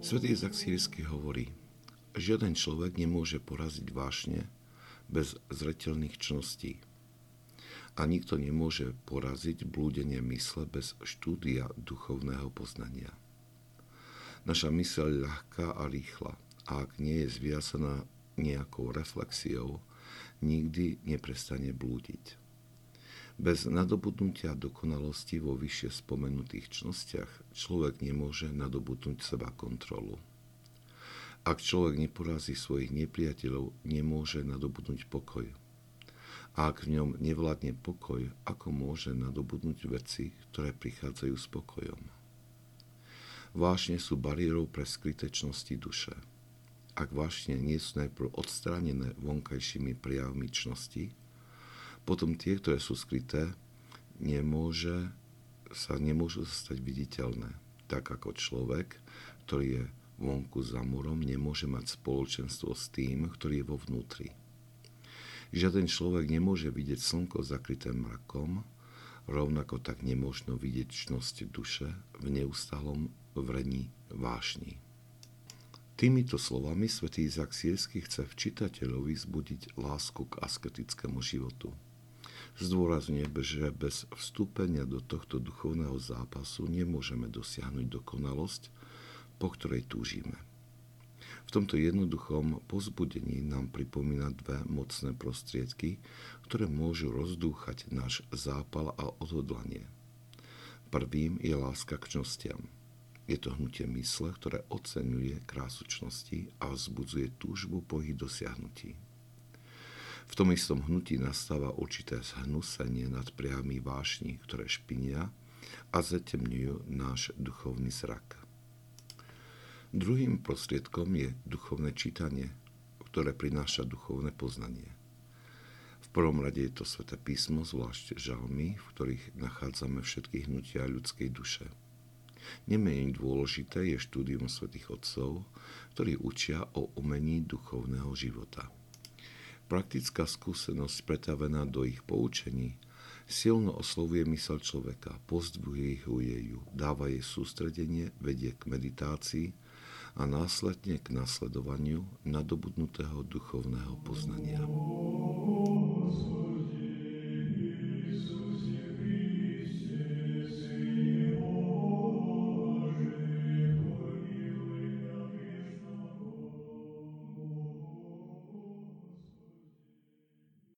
Svetý Izak Sírsky hovorí, žiaden človek nemôže poraziť vášne bez zretelných čností. A nikto nemôže poraziť blúdenie mysle bez štúdia duchovného poznania. Naša myseľ ľahká a rýchla a ak nie je zviazaná nejakou reflexiou, nikdy neprestane blúdiť. Bez nadobudnutia dokonalosti vo vyššie spomenutých čnostiach človek nemôže nadobudnúť seba kontrolu. Ak človek neporazí svojich nepriateľov, nemôže nadobudnúť pokoj. A ak v ňom nevládne pokoj, ako môže nadobudnúť veci, ktoré prichádzajú s pokojom? Vášne sú bariérou pre skryté čnosti duše. Ak vášne nie sú najprv odstránené vonkajšími prijavmi čnosti, potom tie, ktoré sú skryté, nemôže, sa nemôžu stať viditeľné. Tak ako človek, ktorý je vonku za murom, nemôže mať spoločenstvo s tým, ktorý je vo vnútri. Žiaden človek nemôže vidieť slnko zakryté mrakom, rovnako tak nemôžno vidieť čnosť duše v neustálom vrení vášni. Týmito slovami svätý Izak Sírsky chce v čitateľovi zbudiť lásku k asketickému životu. Zdôrazňuje, že bez vstúpenia do tohto duchovného zápasu nemôžeme dosiahnuť dokonalosť, po ktorej túžime. V tomto jednoduchom pozbudení nám pripomína dve mocné prostriedky, ktoré môžu rozdúchať náš zápal a odhodlanie. Prvým je láska k čnostiam. Je to hnutie mysle, ktoré oceňuje krásu čnosti a vzbudzuje túžbu po ich dosiahnutí. V tom istom hnutí nastáva určité zhnusenie nad priamy vášni, ktoré špinia a zatemňujú náš duchovný zrak. Druhým prostriedkom je duchovné čítanie, ktoré prináša duchovné poznanie. V prvom rade je to sväté písmo, zvlášť žalmy, v ktorých nachádzame všetky hnutia ľudskej duše. Nemenej dôležité je štúdium svätých Otcov, ktorí učia o umení duchovného života. Praktická skúsenosť pretavená do ich poučení silno oslovuje mysel človeka, pozdvuje ju, dáva jej sústredenie, vedie k meditácii a následne k nasledovaniu nadobudnutého duchovného poznania.